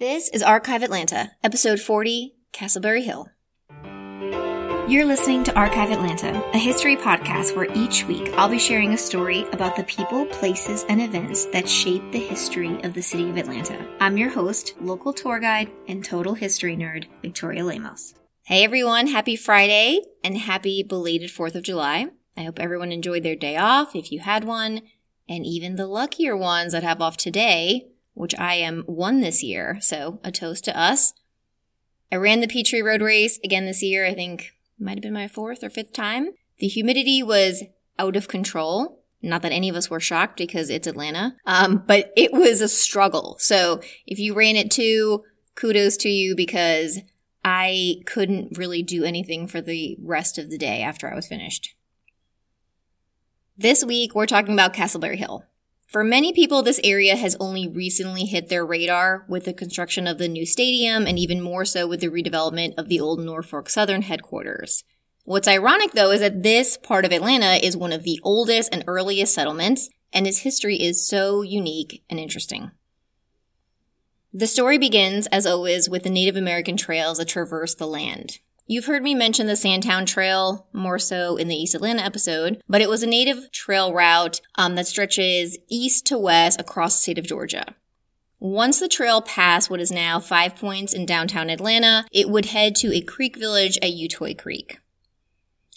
This is Archive Atlanta, episode 40, Castleberry Hill. You're listening to Archive Atlanta, a history podcast where each week I'll be sharing a story about the people, places, and events that shape the history of the city of Atlanta. I'm your host, local tour guide, and total history nerd, Victoria Lemos. Hey everyone, happy Friday and happy belated 4th of July. I hope everyone enjoyed their day off if you had one, and even the luckier ones that have off today which I am one this year. So a toast to us. I ran the Peachtree Road Race again this year. I think might have been my fourth or fifth time. The humidity was out of control. Not that any of us were shocked because it's Atlanta, um, but it was a struggle. So if you ran it too, kudos to you because I couldn't really do anything for the rest of the day after I was finished. This week, we're talking about Castleberry Hill. For many people, this area has only recently hit their radar with the construction of the new stadium and even more so with the redevelopment of the old Norfolk Southern headquarters. What's ironic though is that this part of Atlanta is one of the oldest and earliest settlements, and its history is so unique and interesting. The story begins, as always, with the Native American trails that traverse the land. You've heard me mention the Sandtown Trail more so in the East Atlanta episode, but it was a native trail route um, that stretches east to west across the state of Georgia. Once the trail passed what is now Five Points in downtown Atlanta, it would head to a creek village at Utoy Creek.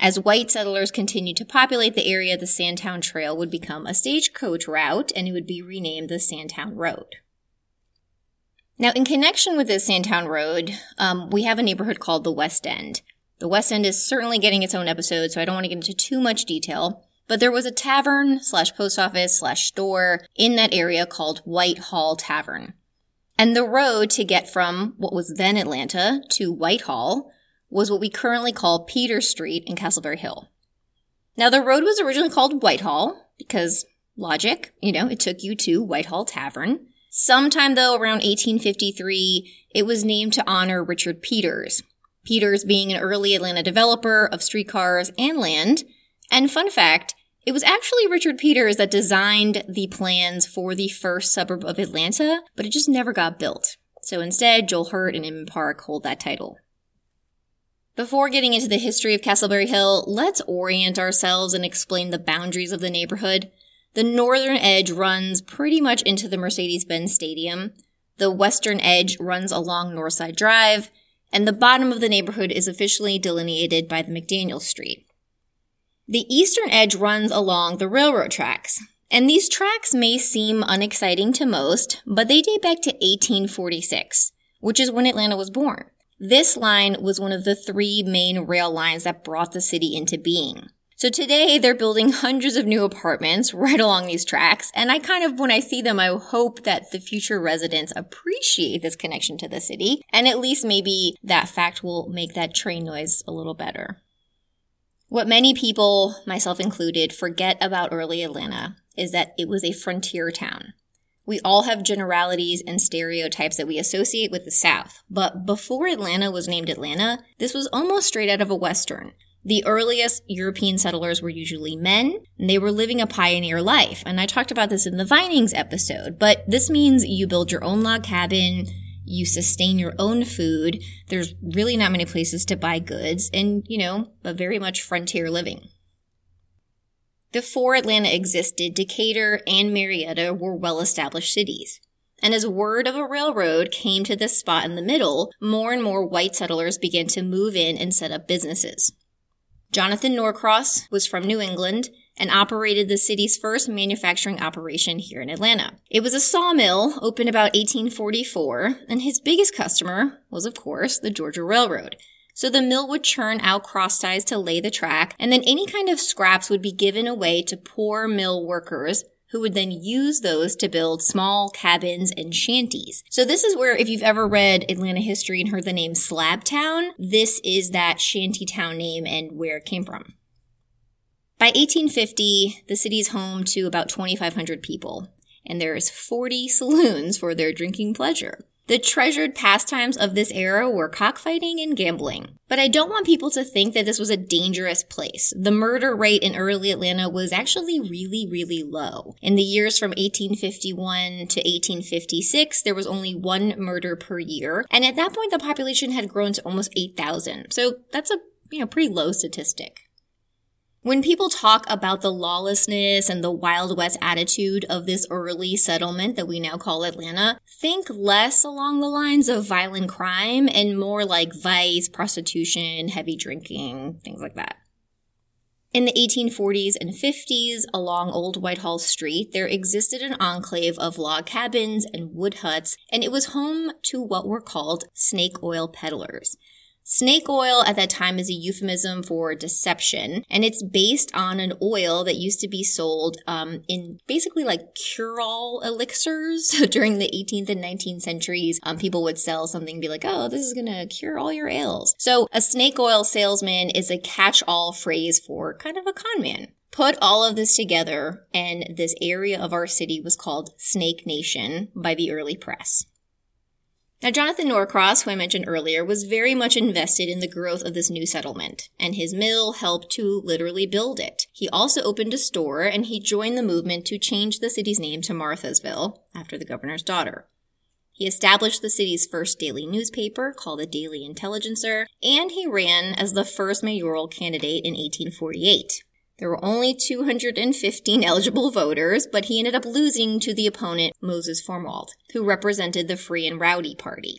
As white settlers continued to populate the area, the Sandtown Trail would become a stagecoach route and it would be renamed the Sandtown Road. Now, in connection with this Sandtown Road, um, we have a neighborhood called the West End. The West End is certainly getting its own episode, so I don't want to get into too much detail. But there was a tavern slash post office slash store in that area called Whitehall Tavern. And the road to get from what was then Atlanta to Whitehall was what we currently call Peter Street in Castleberry Hill. Now, the road was originally called Whitehall because logic, you know, it took you to Whitehall Tavern. Sometime though, around 1853, it was named to honor Richard Peters. Peters being an early Atlanta developer of streetcars and land. And fun fact, it was actually Richard Peters that designed the plans for the first suburb of Atlanta, but it just never got built. So instead, Joel Hurt and Inman Park hold that title. Before getting into the history of Castleberry Hill, let's orient ourselves and explain the boundaries of the neighborhood. The northern edge runs pretty much into the Mercedes-Benz Stadium. The western edge runs along Northside Drive, and the bottom of the neighborhood is officially delineated by the McDaniel Street. The eastern edge runs along the railroad tracks, and these tracks may seem unexciting to most, but they date back to 1846, which is when Atlanta was born. This line was one of the three main rail lines that brought the city into being. So today they're building hundreds of new apartments right along these tracks. And I kind of, when I see them, I hope that the future residents appreciate this connection to the city. And at least maybe that fact will make that train noise a little better. What many people, myself included, forget about early Atlanta is that it was a frontier town. We all have generalities and stereotypes that we associate with the South, but before Atlanta was named Atlanta, this was almost straight out of a Western. The earliest European settlers were usually men, and they were living a pioneer life. And I talked about this in the Vinings episode, but this means you build your own log cabin, you sustain your own food, there's really not many places to buy goods, and, you know, but very much frontier living. Before Atlanta existed, Decatur and Marietta were well established cities. And as word of a railroad came to this spot in the middle, more and more white settlers began to move in and set up businesses. Jonathan Norcross was from New England and operated the city's first manufacturing operation here in Atlanta. It was a sawmill opened about 1844, and his biggest customer was, of course, the Georgia Railroad. So the mill would churn out cross ties to lay the track, and then any kind of scraps would be given away to poor mill workers who would then use those to build small cabins and shanties. So this is where, if you've ever read Atlanta history and heard the name Slab Town, this is that shanty town name and where it came from. By 1850, the city is home to about 2,500 people, and there's 40 saloons for their drinking pleasure. The treasured pastimes of this era were cockfighting and gambling. But I don't want people to think that this was a dangerous place. The murder rate in early Atlanta was actually really, really low. In the years from 1851 to 1856, there was only one murder per year. And at that point, the population had grown to almost 8,000. So that's a you know, pretty low statistic. When people talk about the lawlessness and the Wild West attitude of this early settlement that we now call Atlanta, think less along the lines of violent crime and more like vice, prostitution, heavy drinking, things like that. In the 1840s and 50s, along Old Whitehall Street, there existed an enclave of log cabins and wood huts, and it was home to what were called snake oil peddlers. Snake oil at that time is a euphemism for deception, and it's based on an oil that used to be sold um, in basically like cure-all elixirs. During the 18th and 19th centuries, um, people would sell something and be like, oh, this is to cure all your ails. So a snake oil salesman is a catch-all phrase for kind of a con man. Put all of this together, and this area of our city was called Snake Nation by the early press. Now, Jonathan Norcross, who I mentioned earlier, was very much invested in the growth of this new settlement, and his mill helped to literally build it. He also opened a store, and he joined the movement to change the city's name to Marthasville, after the governor's daughter. He established the city's first daily newspaper, called the Daily Intelligencer, and he ran as the first mayoral candidate in 1848. There were only 215 eligible voters, but he ended up losing to the opponent, Moses Formwalt, who represented the Free and Rowdy Party.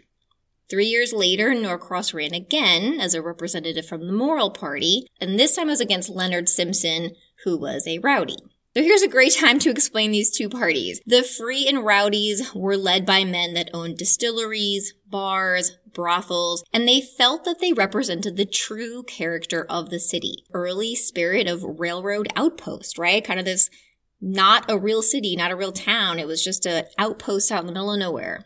Three years later, Norcross ran again as a representative from the Moral Party, and this time it was against Leonard Simpson, who was a rowdy. So here's a great time to explain these two parties. The Free and Rowdies were led by men that owned distilleries, bars, brothels, and they felt that they represented the true character of the city. Early spirit of railroad outpost, right? Kind of this not a real city, not a real town. It was just an outpost out in the middle of nowhere.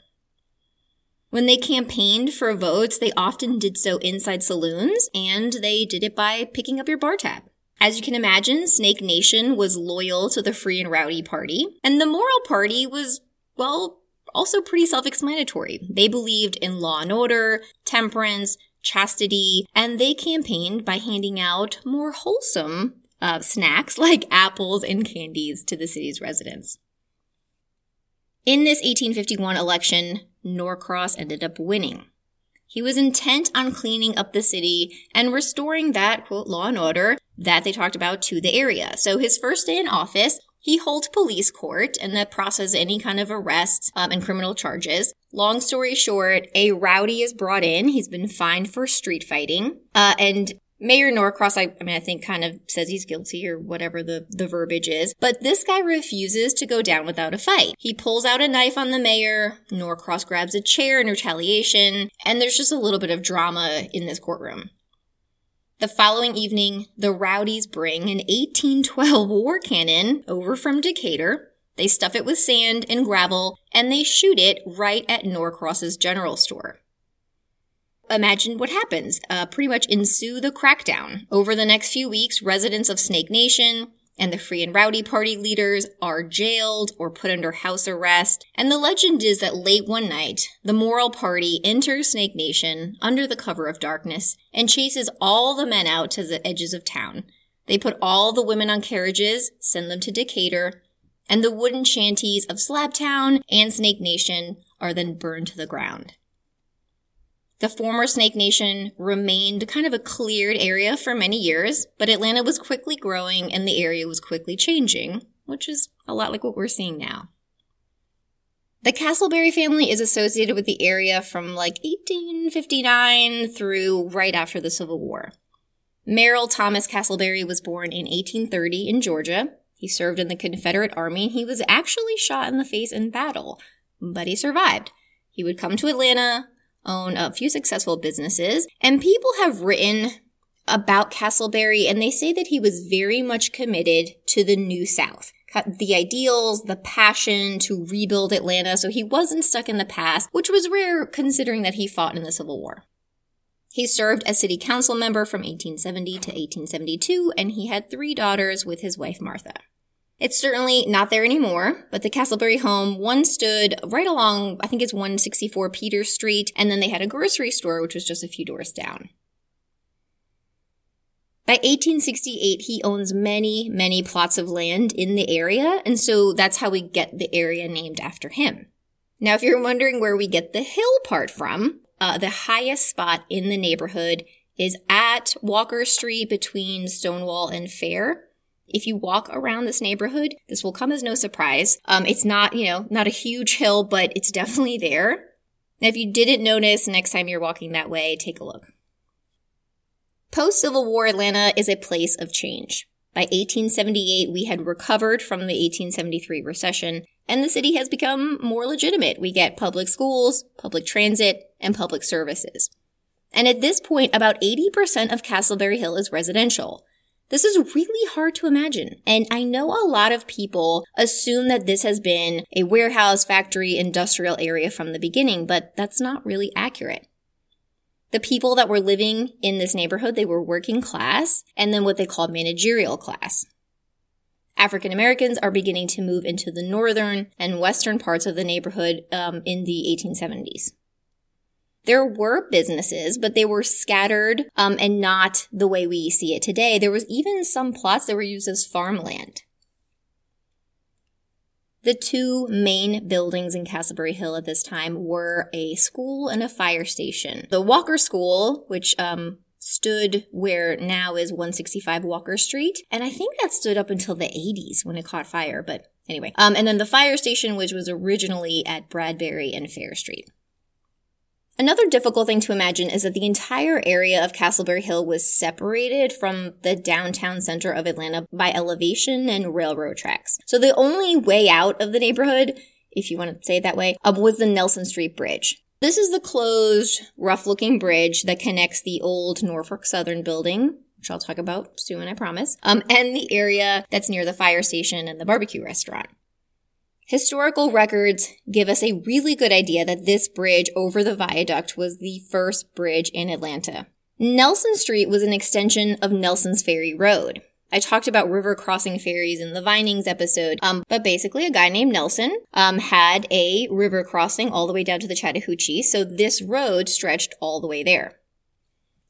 When they campaigned for votes, they often did so inside saloons, and they did it by picking up your bar tab. As you can imagine, Snake Nation was loyal to the Free and Rowdy Party, and the Moral Party was, well, also pretty self explanatory. They believed in law and order, temperance, chastity, and they campaigned by handing out more wholesome uh, snacks like apples and candies to the city's residents. In this 1851 election, Norcross ended up winning. He was intent on cleaning up the city and restoring that, quote, law and order that they talked about to the area. So his first day in office, he holds police court and that process any kind of arrests um, and criminal charges. Long story short, a rowdy is brought in. He's been fined for street fighting. Uh, and Mayor Norcross, I, I, mean, I think kind of says he's guilty or whatever the, the verbiage is. But this guy refuses to go down without a fight. He pulls out a knife on the mayor. Norcross grabs a chair in retaliation. And there's just a little bit of drama in this courtroom. The following evening, the rowdies bring an 1812 war cannon over from Decatur. They stuff it with sand and gravel and they shoot it right at Norcross's general store. Imagine what happens. Uh, pretty much ensue the crackdown. Over the next few weeks, residents of Snake Nation, and the Free and Rowdy Party leaders are jailed or put under house arrest. And the legend is that late one night, the Moral Party enters Snake Nation under the cover of darkness and chases all the men out to the edges of town. They put all the women on carriages, send them to Decatur, and the wooden shanties of Slabtown and Snake Nation are then burned to the ground. The former Snake Nation remained kind of a cleared area for many years, but Atlanta was quickly growing and the area was quickly changing, which is a lot like what we're seeing now. The Castleberry family is associated with the area from like 1859 through right after the Civil War. Merrill Thomas Castleberry was born in 1830 in Georgia. He served in the Confederate Army. He was actually shot in the face in battle, but he survived. He would come to Atlanta, own a few successful businesses, and people have written about Castleberry and they say that he was very much committed to the New South. The ideals, the passion to rebuild Atlanta, so he wasn't stuck in the past, which was rare considering that he fought in the Civil War. He served as city council member from 1870 to 1872, and he had three daughters with his wife Martha. It's certainly not there anymore, but the Castleberry home once stood right along, I think it's 164 Peter Street, and then they had a grocery store, which was just a few doors down. By 1868, he owns many, many plots of land in the area, and so that's how we get the area named after him. Now, if you're wondering where we get the hill part from, uh, the highest spot in the neighborhood is at Walker Street between Stonewall and Fair. If you walk around this neighborhood, this will come as no surprise. Um, it's not, you know, not a huge hill, but it's definitely there. Now, if you didn't notice, next time you're walking that way, take a look. Post Civil War Atlanta is a place of change. By 1878, we had recovered from the 1873 recession, and the city has become more legitimate. We get public schools, public transit, and public services. And at this point, about 80% of Castleberry Hill is residential. This is really hard to imagine. And I know a lot of people assume that this has been a warehouse, factory, industrial area from the beginning, but that's not really accurate. The people that were living in this neighborhood, they were working class and then what they called managerial class. African Americans are beginning to move into the northern and western parts of the neighborhood um, in the 1870s. There were businesses, but they were scattered um, and not the way we see it today. There was even some plots that were used as farmland. The two main buildings in Castleberry Hill at this time were a school and a fire station. The Walker School, which um, stood where now is 165 Walker Street, and I think that stood up until the 80s when it caught fire, but anyway. Um, and then the fire station, which was originally at Bradbury and Fair Street. Another difficult thing to imagine is that the entire area of Castleberry Hill was separated from the downtown center of Atlanta by elevation and railroad tracks. So the only way out of the neighborhood, if you want to say it that way, um, was the Nelson Street Bridge. This is the closed, rough looking bridge that connects the old Norfolk Southern building, which I'll talk about soon, I promise, um, and the area that's near the fire station and the barbecue restaurant. Historical records give us a really good idea that this bridge over the viaduct was the first bridge in Atlanta. Nelson Street was an extension of Nelson's Ferry Road. I talked about river crossing ferries in the Vinings episode, um, but basically a guy named Nelson um, had a river crossing all the way down to the Chattahoochee, so this road stretched all the way there.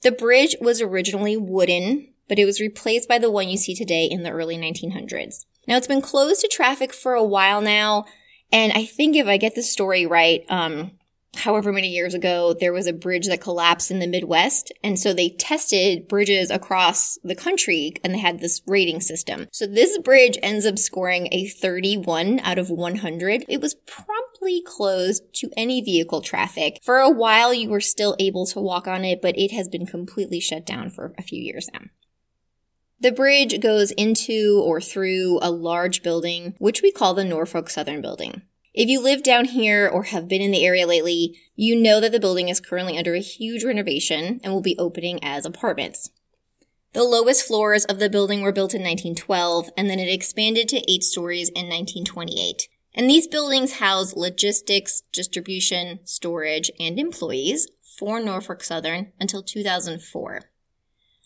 The bridge was originally wooden, but it was replaced by the one you see today in the early 1900s. Now it's been closed to traffic for a while now. And I think if I get the story right, um, however many years ago, there was a bridge that collapsed in the Midwest. And so they tested bridges across the country and they had this rating system. So this bridge ends up scoring a 31 out of 100. It was promptly closed to any vehicle traffic. For a while, you were still able to walk on it, but it has been completely shut down for a few years now. The bridge goes into or through a large building, which we call the Norfolk Southern Building. If you live down here or have been in the area lately, you know that the building is currently under a huge renovation and will be opening as apartments. The lowest floors of the building were built in 1912 and then it expanded to eight stories in 1928. And these buildings house logistics, distribution, storage, and employees for Norfolk Southern until 2004.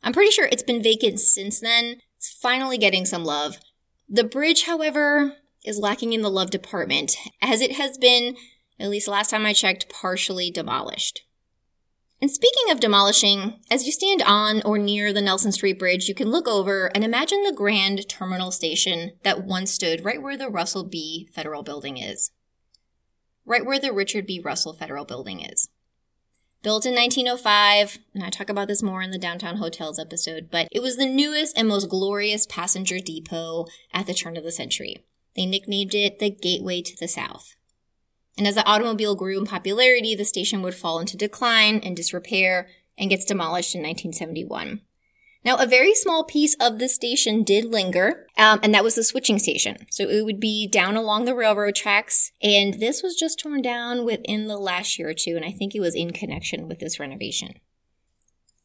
I'm pretty sure it's been vacant since then. It's finally getting some love. The bridge, however, is lacking in the love department, as it has been, at least last time I checked, partially demolished. And speaking of demolishing, as you stand on or near the Nelson Street Bridge, you can look over and imagine the grand terminal station that once stood right where the Russell B. Federal Building is. Right where the Richard B. Russell Federal Building is. Built in 1905, and I talk about this more in the Downtown Hotels episode, but it was the newest and most glorious passenger depot at the turn of the century. They nicknamed it the Gateway to the South. And as the automobile grew in popularity, the station would fall into decline and disrepair and gets demolished in 1971. Now, a very small piece of the station did linger, um, and that was the switching station. So it would be down along the railroad tracks, and this was just torn down within the last year or two, and I think it was in connection with this renovation.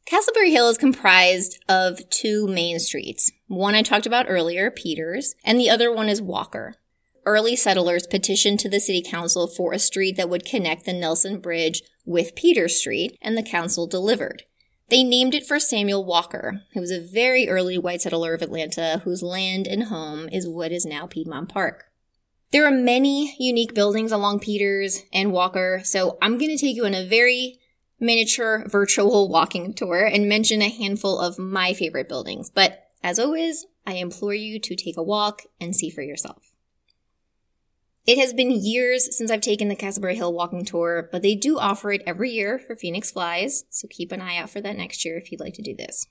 Castleberry Hill is comprised of two main streets. One I talked about earlier, Peters, and the other one is Walker. Early settlers petitioned to the city council for a street that would connect the Nelson Bridge with Peters Street, and the council delivered. They named it for Samuel Walker, who was a very early white settler of Atlanta whose land and home is what is now Piedmont Park. There are many unique buildings along Peters and Walker, so I'm going to take you on a very miniature virtual walking tour and mention a handful of my favorite buildings. But as always, I implore you to take a walk and see for yourself. It has been years since I've taken the Castleberry Hill walking tour, but they do offer it every year for Phoenix Flies, so keep an eye out for that next year if you'd like to do this.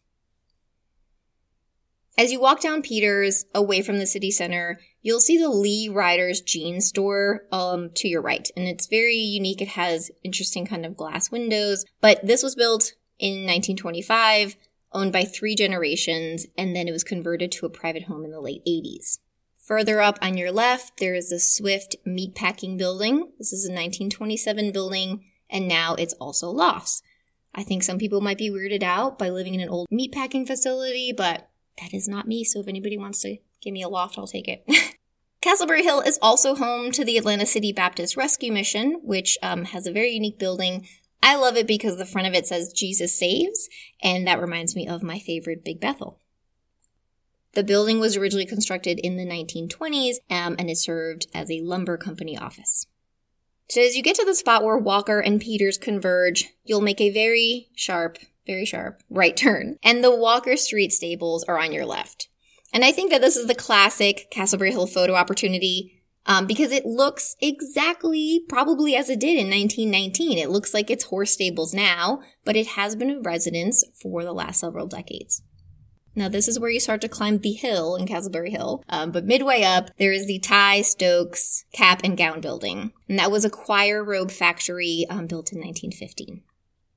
As you walk down Peters, away from the city center, you'll see the Lee Riders jeans store um, to your right, and it's very unique. It has interesting kind of glass windows, but this was built in 1925, owned by three generations, and then it was converted to a private home in the late 80s. Further up on your left, there is the Swift Meatpacking Building. This is a 1927 building, and now it's also lofts. I think some people might be weirded out by living in an old meatpacking facility, but that is not me. So if anybody wants to give me a loft, I'll take it. Castleberry Hill is also home to the Atlanta City Baptist Rescue Mission, which um, has a very unique building. I love it because the front of it says Jesus Saves, and that reminds me of my favorite Big Bethel. The building was originally constructed in the 1920s um, and it served as a lumber company office. So as you get to the spot where Walker and Peters converge, you'll make a very sharp, very sharp right turn, and the Walker Street stables are on your left. And I think that this is the classic Castleberry Hill photo opportunity um, because it looks exactly probably as it did in 1919. It looks like it's horse stables now, but it has been a residence for the last several decades. Now, this is where you start to climb the hill in Castleberry Hill. Um, but midway up, there is the Ty Stokes Cap and Gown Building. And that was a choir robe factory um, built in 1915.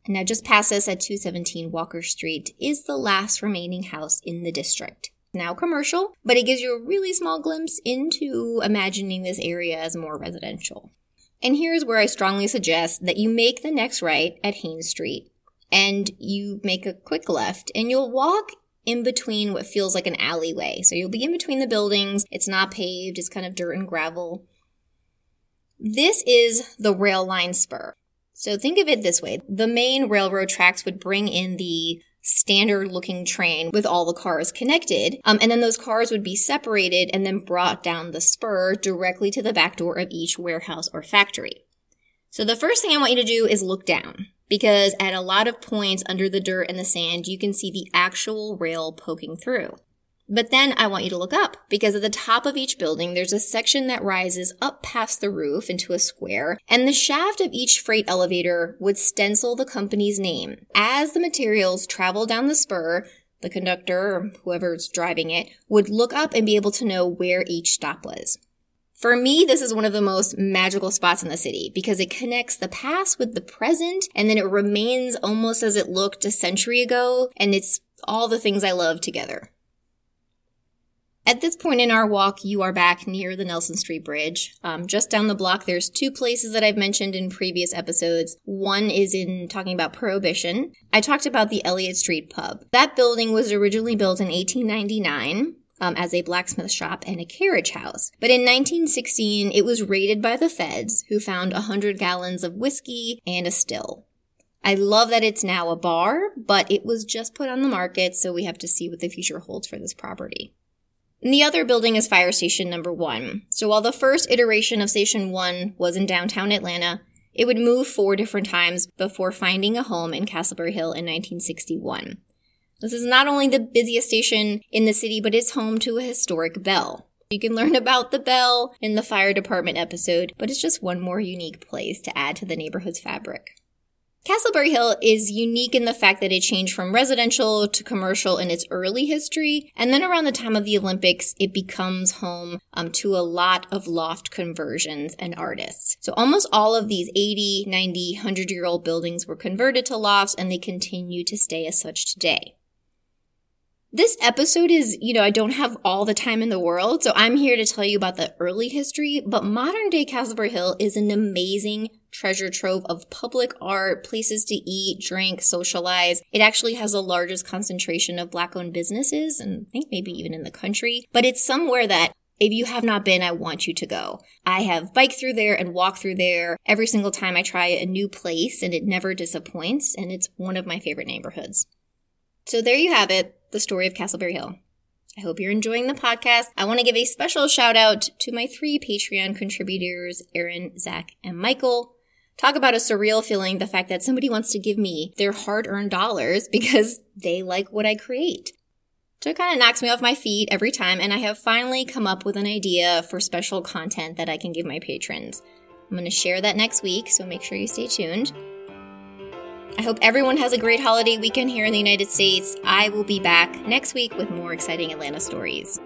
And now, just past us at 217 Walker Street is the last remaining house in the district. Now commercial, but it gives you a really small glimpse into imagining this area as more residential. And here's where I strongly suggest that you make the next right at Haynes Street and you make a quick left and you'll walk in between what feels like an alleyway. So you'll be in between the buildings. It's not paved, it's kind of dirt and gravel. This is the rail line spur. So think of it this way. The main railroad tracks would bring in the standard looking train with all the cars connected. Um, and then those cars would be separated and then brought down the spur directly to the back door of each warehouse or factory. So the first thing I want you to do is look down because at a lot of points under the dirt and the sand, you can see the actual rail poking through. But then I want you to look up because at the top of each building, there's a section that rises up past the roof into a square, and the shaft of each freight elevator would stencil the company's name. As the materials travel down the spur, the conductor or whoever's driving it would look up and be able to know where each stop was. For me, this is one of the most magical spots in the city because it connects the past with the present and then it remains almost as it looked a century ago and it's all the things I love together. At this point in our walk, you are back near the Nelson Street Bridge. Um, just down the block, there's two places that I've mentioned in previous episodes. One is in talking about Prohibition. I talked about the Elliott Street Pub. That building was originally built in 1899 um, as a blacksmith shop and a carriage house. But in 1916, it was raided by the feds, who found 100 gallons of whiskey and a still. I love that it's now a bar, but it was just put on the market, so we have to see what the future holds for this property. And the other building is Fire Station number one. So while the first iteration of Station one was in downtown Atlanta, it would move four different times before finding a home in Castleberry Hill in 1961. This is not only the busiest station in the city, but it's home to a historic bell. You can learn about the bell in the fire department episode, but it's just one more unique place to add to the neighborhood's fabric. Castleberry Hill is unique in the fact that it changed from residential to commercial in its early history, and then around the time of the Olympics, it becomes home um, to a lot of loft conversions and artists. So almost all of these 80, 90, 100 year old buildings were converted to lofts, and they continue to stay as such today. This episode is, you know, I don't have all the time in the world, so I'm here to tell you about the early history, but modern day Castleberry Hill is an amazing treasure trove of public art, places to eat, drink, socialize. It actually has the largest concentration of black owned businesses, and I think maybe even in the country, but it's somewhere that if you have not been, I want you to go. I have biked through there and walked through there every single time I try a new place and it never disappoints and it's one of my favorite neighborhoods. So there you have it, the story of Castleberry Hill. I hope you're enjoying the podcast. I want to give a special shout out to my three Patreon contributors, Aaron, Zach, and Michael. Talk about a surreal feeling the fact that somebody wants to give me their hard earned dollars because they like what I create. So it kind of knocks me off my feet every time, and I have finally come up with an idea for special content that I can give my patrons. I'm going to share that next week, so make sure you stay tuned. I hope everyone has a great holiday weekend here in the United States. I will be back next week with more exciting Atlanta stories.